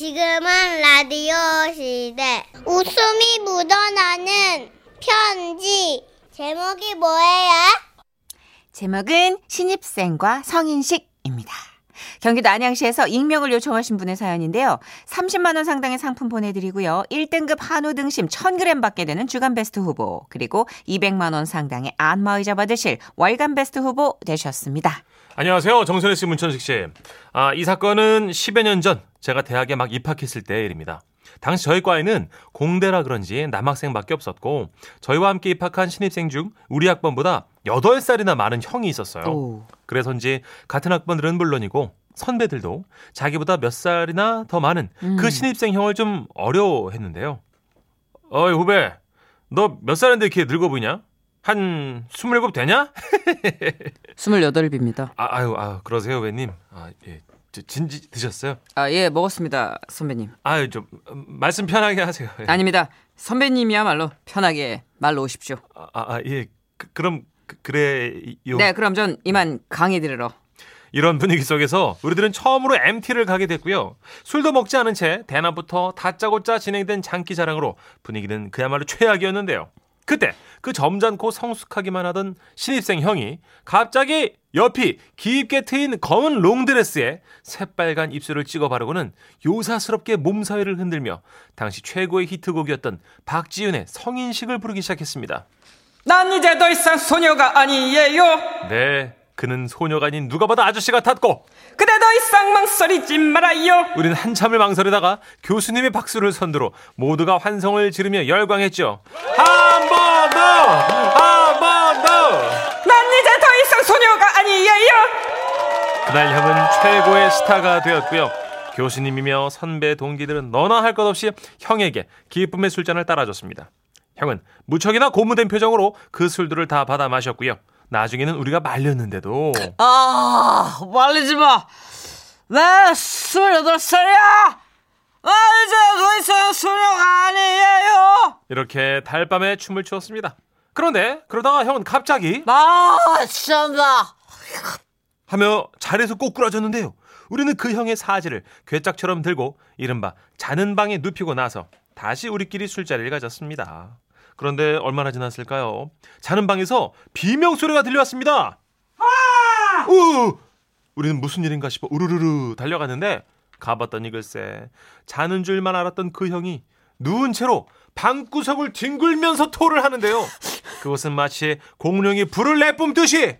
지금은 라디오 시대. 웃음이 묻어나는 편지. 제목이 뭐예요? 제목은 신입생과 성인식입니다. 경기도 안양시에서 익명을 요청하신 분의 사연인데요. 30만 원 상당의 상품 보내드리고요. 1등급 한우 등심 1000g 받게 되는 주간 베스트 후보 그리고 200만 원 상당의 안마의자 받으실 월간 베스트 후보 되셨습니다. 안녕하세요. 정선혜 씨, 문천식 씨. 아, 이 사건은 10여 년 전 제가 대학에 막 입학했을 때의 일입니다. 당시 저희 과에는 공대라 그런지 남학생밖에 없었고 저희와 함께 입학한 신입생 중 우리 학번보다 8살이나 많은 형이 있었어요. 오. 그래서인지 같은 학번들은 물론이고 선배들도 자기보다 몇 살이나 더 많은 그 신입생 형을 좀 어려워했는데요. 어이 후배, 너 몇 살인데 이렇게 늙어 보이냐? 한 27 되냐? 28입니다. 아, 아유, 아, 그러세요, 후배님. 아, 예. 저, 진지 드셨어요? 아, 예, 먹었습니다. 선배님. 아유, 좀 음, 말씀 편하게 하세요. 예. 아닙니다. 선배님이야말로 편하게 말로 오십시오. 아, 아, 예. 그, 럼 그 래요. 네, 그럼 전 이만 강의 들으러. 이런 분위기 속에서 우리들은 처음으로 MT를 가게 됐고요. 술도 먹지 않은 채 대낮부터 다짜고짜 진행된 장기 자랑으로 분위기는 그야말로 최악이었는데요. 그때 그 점잖고 성숙하기만 하던 신입생 형이 갑자기 옆이 깊게 트인 검은 롱드레스에 새빨간 입술을 찍어 바르고는 요사스럽게 몸사위를 흔들며 당시 최고의 히트곡이었던 박지윤의 성인식을 부르기 시작했습니다. 난 이제 더 이상 소녀가 아니에요. 네, 그는 소녀가 아닌 누가 봐도 아저씨 같았고 그대 더 이상 망설이지 말아요. 우리는 한참을 망설이다가 교수님의 박수를 선두로 모두가 환성을 지르며 열광했죠. 한 번 더! 한 번 더! 난 이제 더 이상 소녀가 아니에요. 그날 형은 최고의 스타가 되었고요. 교수님이며 선배 동기들은 너나 할 것 없이 형에게 기쁨의 술잔을 따라줬습니다. 형은 무척이나 고무된 표정으로 그 술들을 다 받아 마셨고요. 나중에는 우리가 말렸는데도 아, 말리지 마. 나 스물여덟 살이야. 나 이제 더 이상 소녀가 아니에요. 이렇게 달밤에 춤을 추었습니다. 그런데 그러다가 형은 갑자기 아, 참다. 하며 자리에서 꼬꾸라졌는데요. 우리는 그 형의 사지를 괴짝처럼 들고 이른바 자는 방에 눕히고 나서 다시 우리끼리 술자리를 가졌습니다. 그런데 얼마나 지났을까요? 자는 방에서 비명 소리가 들려왔습니다. 우! 우리는 무슨 일인가 싶어 우르르르 달려갔는데 가봤더니 글쎄 자는 줄만 알았던 그 형이 누운 채로 방구석을 뒹굴면서 토를 하는데요. 그것은 마치 공룡이 불을 내뿜듯이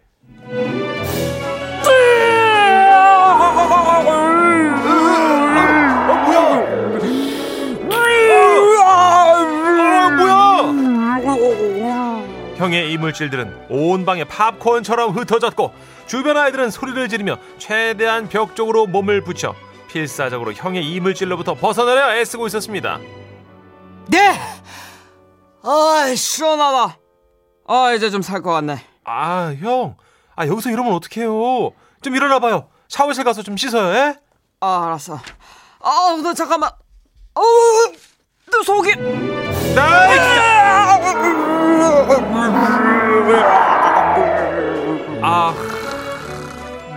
이물질들은 온 방에 팝콘처럼 흩어졌고 주변 아이들은 소리를 지르며 최대한 벽 쪽으로 몸을 붙여 필사적으로 형의 이물질로부터 벗어나려 애쓰고 있었습니다. 네. 아, 시원하다. 아, 이제 좀 살 것 같네. 아, 형. 아, 여기서 이러면 어떡해요. 좀 일어나봐요. 샤워실 가서 좀 씻어요, 예? 아, 알았어. 아, 너 잠깐만. 어, 너 속이. 아,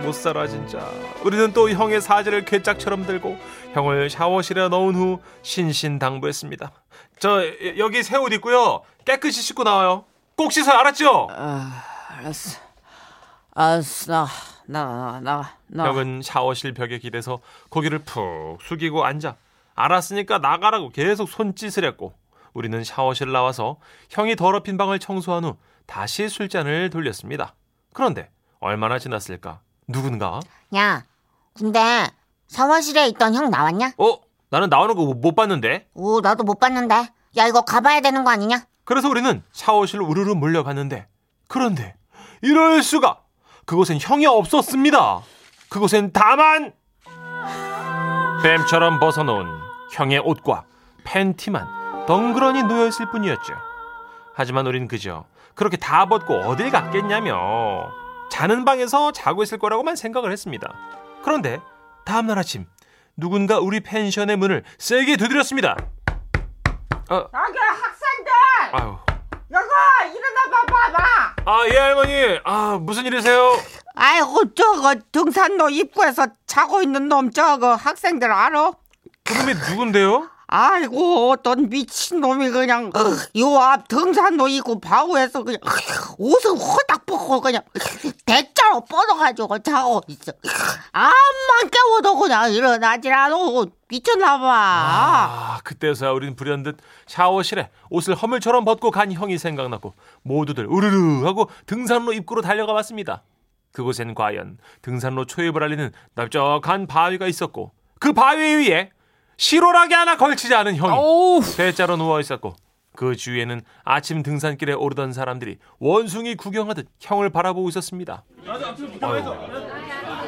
못 살아 진짜. 우리는 또 형의 사지를 괴짝처럼 들고 형을 샤워실에 넣은 후 신신당부했습니다. 저 여- 여기 새옷 있고요. 깨끗이 씻고 나와요. 꼭 씻어 알았죠? 아, 알았어. 알았어. 나, 나, 나, 나, 나. 형은 샤워실 벽에 기대서 고개를 푹 숙이고 앉아 알았으니까 나가라고 계속 손짓을 했고 우리는 샤워실 나와서 형이 더럽힌 방을 청소한 후 다시 술잔을 돌렸습니다. 그런데 얼마나 지났을까? 누군가? 야, 근데 샤워실에 있던 형 나왔냐? 어? 나는 나오는 거 못 봤는데? 오, 나도 못 봤는데. 야, 이거 가봐야 되는 거 아니냐? 그래서 우리는 샤워실로 우르르 몰려갔는데 그런데 이럴 수가 그곳엔 형이 없었습니다. 그곳엔 다만 뱀처럼 벗어놓은 형의 옷과 팬티만 덩그러니 놓여있을 뿐이었죠. 하지만 우린 그저 그렇게 다 벗고 어딜 갔겠냐며 자는 방에서 자고 있을 거라고만 생각을 했습니다. 그런데 다음날 아침 누군가 우리 펜션의 문을 세게 두드렸습니다. 어, 여기 학생들! 아유. 여기 일어나 봐봐봐! 아, 예, 할머니. 아, 무슨 일이세요? 아이고 저거 등산로 입구에서 자고 있는 놈 저거 학생들 알아? 그놈이 누군데요? 아이고 어떤 미친놈이 그냥 요 앞 등산로 있고 바우에서 그냥 옷을 호닥 벗고 그냥 대자로 뻗어가지고 자고 있어 암만 깨워도 그냥 일어나질 않아 미쳤나봐 아, 그때서야 우린 불현듯 샤워실에 옷을 허물처럼 벗고 간 형이 생각났고 모두들 우르르 하고 등산로 입구로 달려가 봤습니다. 그곳엔 과연 등산로 초입을 알리는 넓적한 바위가 있었고 그 바위 위에 실오라기 하나 걸치지 않은 형이. 대자로 누워 있었고 그 주위에는 아침 등산길에 오르던 사람들이 원숭이 구경하듯 형을 바라보고 있었습니다. 아유.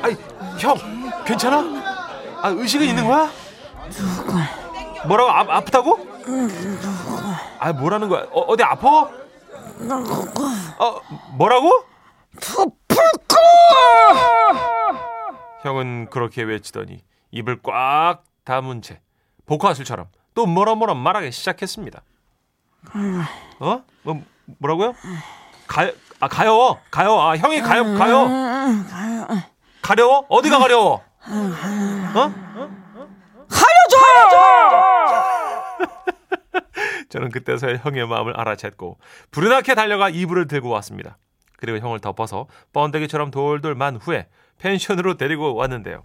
아이, 형, 괜찮아? 아, 의식은 있는 거야? 뭐라고 아, 아프다고? 아, 뭐라는 거야? 어, 어디 아파? 어, 뭐라고? 형은 그렇게 외치더니 입을 꽉 다문 채 복화술처럼 또 뭐라 뭐라 말하기 시작했습니다. 어? 뭐, 뭐라고요? 가, 아, 가요. 가요. 아, 형이 가요. 가요. 가려워? 어디가 가려워? 어? 저는 그때서야 형의 마음을 알아챘고 불은하게 달려가 이불을 들고 왔습니다. 그리고 형을 덮어서 번데기처럼 돌돌 만 후에 펜션으로 데리고 왔는데요.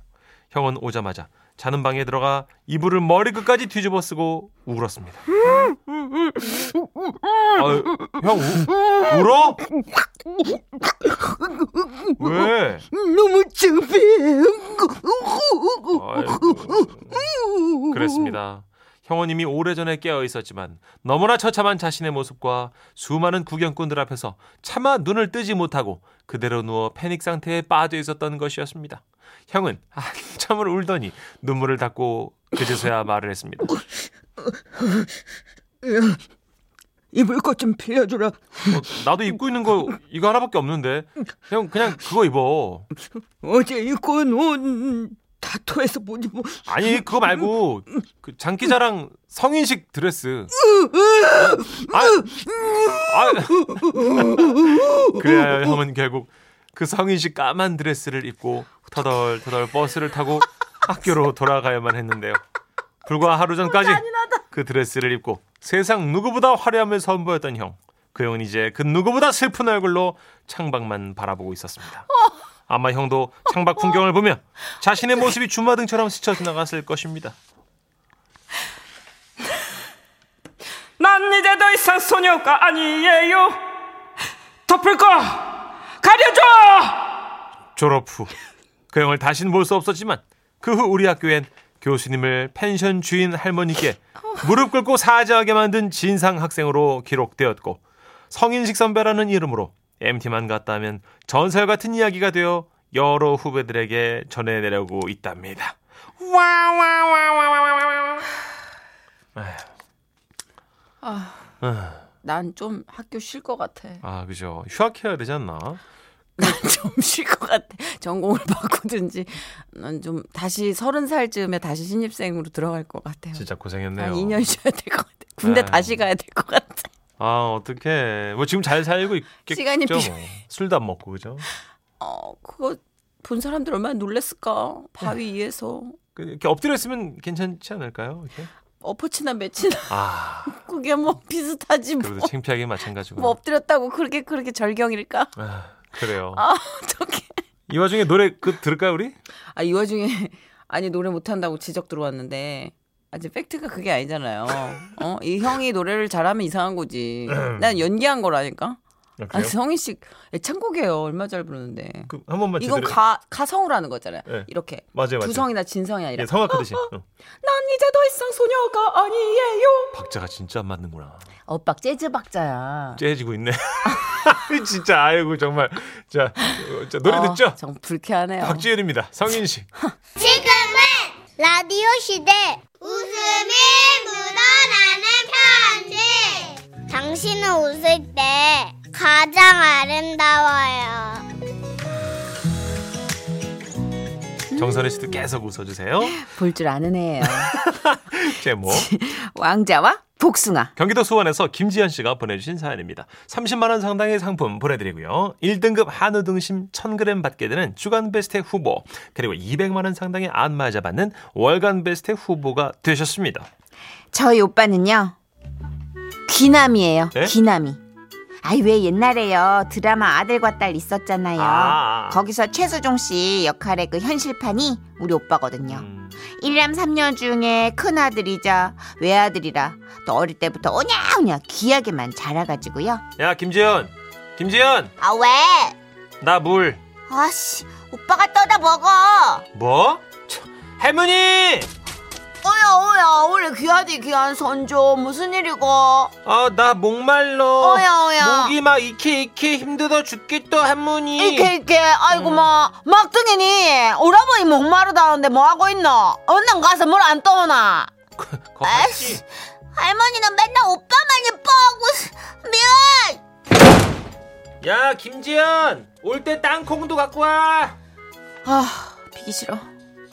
형은 오자마자 자는 방에 들어가 이불을 머리끝까지 뒤집어 쓰고 울었습니다. 아유, 형 우, 울어? 왜? 너무 창피해 아이고, 그랬습니다. 형은 이미 오래전에 깨어 있었지만 너무나 처참한 자신의 모습과 수많은 구경꾼들 앞에서 차마 눈을 뜨지 못하고 그대로 누워 패닉 상태에 빠져 있었던 것이었습니다. 형은 한참을 울더니 눈물을 닦고 그제서야 말을 했습니다. 입을 것 좀 빌려주라 어, 나도 입고 있는 거 이거 하나밖에 없는데 형 그냥 그거 입어. 어제 입고 놓은 다토에서 뭐지 뭐 아니 그거 말고 그 장기자랑 성인식 드레스. 아, 아, 그래야 형은 결국 그 성인식 까만 드레스를 입고 터덜 터덜 버스를 타고 학교로 돌아가야만 했는데요. 불과 하루 전까지 그 드레스를 입고 세상 누구보다 화려함을 선보였던 형. 그 형은 이제 그 누구보다 슬픈 얼굴로 창밖만 바라보고 있었습니다. 아마 형도 창밖 풍경을 보며 자신의 모습이 주마등처럼 스쳐 지나갔을 것입니다. 난 이제 더 이상 소녀가 아니에요. 덮을 거 가려줘. 졸업 후 그 형을 다시는 볼 수 없었지만 그 후 우리 학교엔 교수님을 펜션 주인 할머니께 무릎 꿇고 사죄하게 만든 진상 학생으로 기록되었고 성인식 선배라는 이름으로 MT만 갔다 하면 전설 같은 이야기가 되어 여러 후배들에게 전해내려고 있답니다. 와와와와와와. 난좀 학교 쉴 것 같아. 아 그죠. 휴학해야 되지 않나? 좀쉴 것 같아. 전공을 바꾸든지. 난 좀 다시 서른 살쯤에 다시 신입생으로 들어갈 것 같아요. 진짜 고생했네요. 한 2년 쉬어야 될 것 같아. 군대 네. 다시 가야 될 것 같아. 아 어떡해. 뭐 지금 잘 살고 있겠죠. 시간이 뭐. 필요해. 술도 안 먹고 그죠. 어, 그거 본 사람들 얼마나 놀랬을까. 바위 위에서. 그- 이렇게 엎드려 있으면 괜찮지 않을까요? 이렇게? 엎어치나 매치나 아 그게 뭐 비슷하지 뭐. 그래도 창피하게 마찬가지고. 뭐 엎드렸다고 그렇게 그렇게 절경일까? 아, 그래요. 아 어떡해. 이 와중에 노래 그 들을까요 우리? 아 이 와중에 아니 노래 못 한다고 지적 들어왔는데 아직 팩트가 그게 아니잖아요. 어? 이 형이 노래를 잘하면 이상한 거지. 난 연기한 거라니까. 아, 아? 성희 씨 애창곡이에요. 얼마 잘 부르는데. 그, 한 번만 이건 제대로. 가 가성으로 하는 거잖아요. 네. 이렇게 맞아요, 맞아요. 두성이나 진성이 아니라 예, 성악하듯이. 어. 난 이제 더 이상 소녀가 아니에요. 박자가 진짜 안 맞는구나. 오빠 재즈 박자야. 째지고 있네. 진짜 아이고 정말. 자, 어, 자 노래 어, 듣죠? 정 불쾌하네요. 박지현입니다. 성인식. 지금은 라디오 시대 웃음이 묻어나는 편지 당신은 웃을 때 가장 아름다워요 정선혜 씨도 계속 웃어주세요. 볼 줄 아는 애예요. 제목. 왕자와 복숭아. 경기도 수원에서 김지현 씨가 보내주신 사연입니다. 30만 원 상당의 상품 보내드리고요. 1등급 한우 등심 1000g 받게 되는 주간 베스트 후보 그리고 200만 원 상당의 안마자 받는 월간 베스트 후보가 되셨습니다. 저희 오빠는요. 귀남이에요. 네? 귀남이. 아이 왜 옛날에요 드라마 아들과 딸 있었잖아요. 아. 거기서 최수종 씨 역할의 그 현실판이 우리 오빠거든요. 음, 일남 삼녀 중에 큰 아들이자 외아들이라 또 어릴 때부터 오냐오냐 귀하게만 자라가지고요. 야 김지현, 김지현, 아, 왜? 나 물. 아씨, 오빠가 떠다 먹어. 뭐? 참, 할머니! 어야 어야 우리 귀하디 귀한 손주 무슨 일이고? 아, 나 목말라. 어야 어야. 목이 막 이케 이케 힘들어 죽겠다 할머니. 이렇게 이렇게 아이고 뭐 막둥이니 오라버니 목마르다는데 뭐 하고 있노? 얼른 가서 물 안 떠오나? 거 같지? 할머니는 맨날 오빠만 예뻐하고, 미안! 야 김지현 올때 땅콩도 갖고 와. 아 비기 싫어.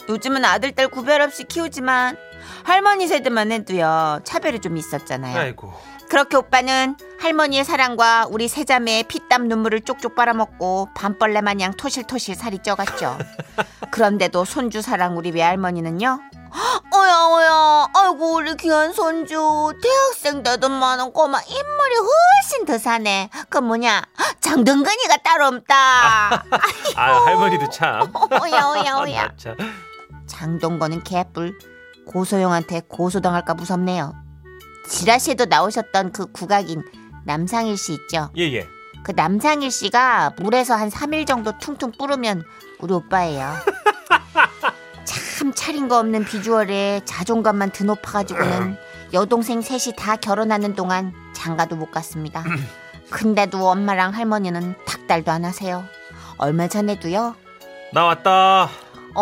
요즘은 아들 딸 구별 없이 키우지만 할머니 세대만 해도요 차별이 좀 있었잖아요. 아이고. 그렇게 오빠는 할머니의 사랑과 우리 세자매의 피땀 눈물을 쪽쪽 빨아먹고 밤벌레 마냥 토실토실 살이 쪄갔죠. 그런데도 손주 사랑 우리 외할머니는요. 어야 어야 아이고 우리 귀한 손주 대학생 되던만은 꼬마 인물이 훨씬 더 사네. 그 뭐냐 장동건이가 따로 없다. 아 할머니도 참. 어야 어야 어야. 장동건은 개뿔 고소영한테 고소당할까 무섭네요. 지라시에도 나오셨던 그 국악인 남상일 씨 있죠. 예 예. 그 남상일 씨가 물에서 한 3일 정도 퉁퉁 뿌르면 우리 오빠예요. 참 차린 거 없는 비주얼에 자존감만 드높아가지고는 여동생 셋이 다 결혼하는 동안 장가도 못 갔습니다. 근데도 엄마랑 할머니는 닭달도 안 하세요. 얼마 전에도요. 나 왔다.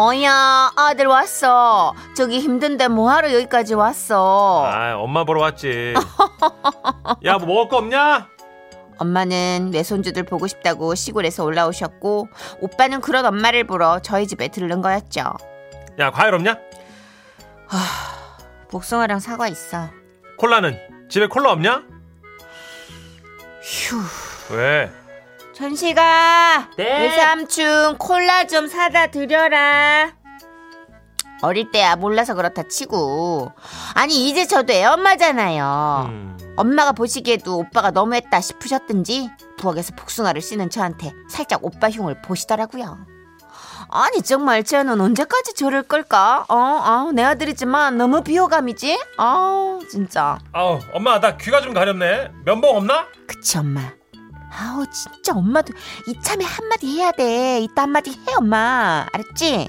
어야 아들 왔어. 저기 힘든데 뭐하러 여기까지 왔어. 아 엄마 보러 왔지. 야 뭐 먹을 거 없냐? 엄마는 외손주들 보고 싶다고 시골에서 올라오셨고 오빠는 그런 엄마를 보러 저희 집에 들른 거였죠. 야 과일 없냐? 복숭아랑 사과 있어. 콜라는 집에 콜라 없냐? 휴. 왜? 천식아, 네. 외삼촌 콜라 좀 사다 드려라. 어릴 때야 몰라서 그렇다 치고 아니 이제 저도 애엄마잖아요. 음. 엄마가 보시기에도 오빠가 너무했다 싶으셨든지 부엌에서 복숭아를 씻는 저한테 살짝 오빠 흉을 보시더라고요. 아니 정말 쟤는 언제까지 저럴 걸까? 어, 어, 내 아들이지만 너무 비호감이지? 아우 진짜. 아우 엄마 나 귀가 좀 가렵네. 면봉 없나? 그치 엄마. 아우 진짜 엄마도 이참에 한마디 해야 돼. 이따 한마디 해 엄마. 알았지?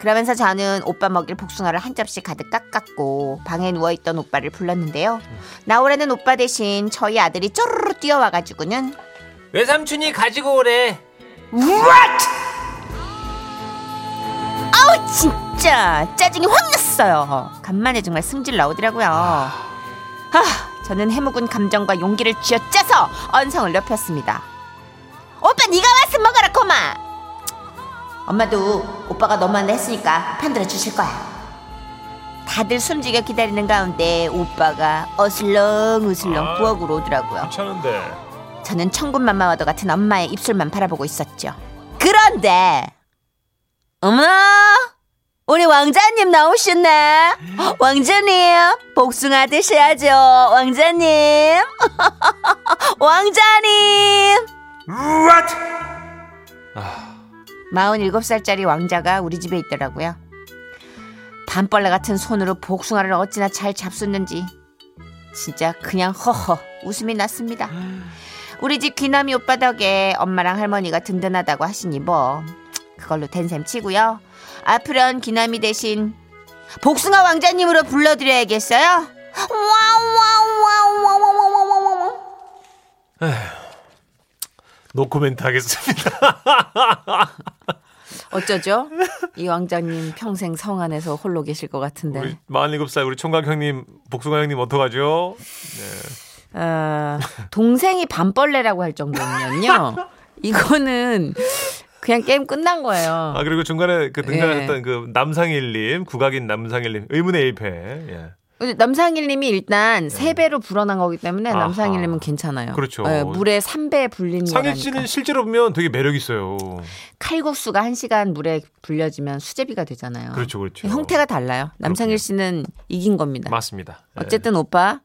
그러면서 저는 오빠 먹일 복숭아를 한 접시 가득 깎았고 방에 누워있던 오빠를 불렀는데요. 나오라는 오빠 대신 저희 아들이 쪼르르 뛰어와가지고는 외삼촌이 가지고 오래. 아우 진짜 짜증이 확 났어요. 간만에 정말 승질 나오더라고요. 아, 저는 해묵은 감정과 용기를 쥐어짜서 언성을 높였습니다. 오빠 네가 왔으면 먹어라 코마. 엄마도 오빠가 너무한다 했으니까 편들어 주실 거야. 다들 숨죽여 기다리는 가운데 오빠가 어슬렁 어슬렁 아. 부엌으로 오더라고요. 괜찮은데. 저는 천군만마와도 같은 엄마의 입술만 바라보고 있었죠. 그런데 어머나 우리 왕자님 나오셨네. 왕자님 복숭아 드셔야죠. 왕자님 왕자님 What? 아, 47살짜리 왕자가 우리 집에 있더라고요. 밤벌레 같은 손으로 복숭아를 어찌나 잘 잡수는지 진짜 그냥 허허 웃음이 났습니다. 우리 집 귀남이 오빠 덕에 엄마랑 할머니가 든든하다고 하시니 뭐 그걸로 된 셈 치고요. 앞으로는 귀남이 대신 복숭아 왕자님으로 불러드려야겠어요. 와와와와와와와와 노코멘트 하겠습니다. 어쩌죠? 이 왕자님 평생 성 안에서 홀로 계실 것 같은데. 우리 47살 우리 총각 형님, 복숭아 형님 어떡하죠? 어, 동생이 밤벌레라고 할 정도면요. 이거는 그냥 게임 끝난 거예요. 아 그리고 중간에 그 등장하셨던 예. 그 남상일님, 국악인 남상일님 의문의 일패. 예. 남상일님이 일단 세 배로 불어난 거기 때문에 네. 아하. 남상일님은 괜찮아요. 그렇죠. 예, 물에 3배 불린 상일 거라니까. 씨는 실제로 보면 되게 매력 있어요. 칼국수가 1 시간 물에 불려지면 수제비가 되잖아요. 그렇죠, 그렇죠. 형태가 달라요. 남상일 그렇군요. 씨는 이긴 겁니다. 맞습니다. 네. 어쨌든 오빠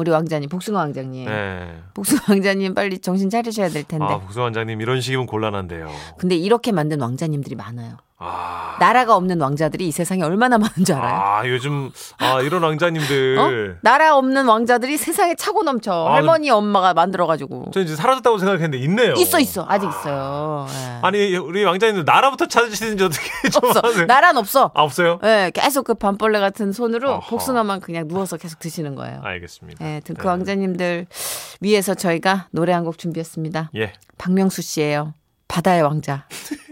우리 왕자님 복숭아 왕자님 네. 복숭아 왕자님 빨리 정신 차리셔야 될 텐데. 아, 국수 원장님 이런 식이면 곤란한데요. 근데 이렇게 만든 왕자님들이 많아요. 아. 나라가 없는 왕자들이 이 세상에 얼마나 많은 줄 알아요? 아, 요즘 아, 이런 왕자님들 어? 나라 없는 왕자들이 세상에 차고 넘쳐. 아, 할머니 엄마가 만들어가지고. 저 이제 사라졌다고 생각했는데 있네요. 있어 있어 아직 있어요. 예. 아니, 우리 왕자님들 나라부터 찾으시는지 어떻게 좀 없어. 하세요? 나란 없어. 아, 없어요? 예, 계속 그 밤벌레 같은 손으로 어허. 복숭아만 그냥 누워서 계속 드시는 거예요. 알겠습니다. 예, 그 네. 왕자님들 위해서 저희가 노래 한 곡 준비했습니다. 예. 박명수 씨예요. 바다의 왕자.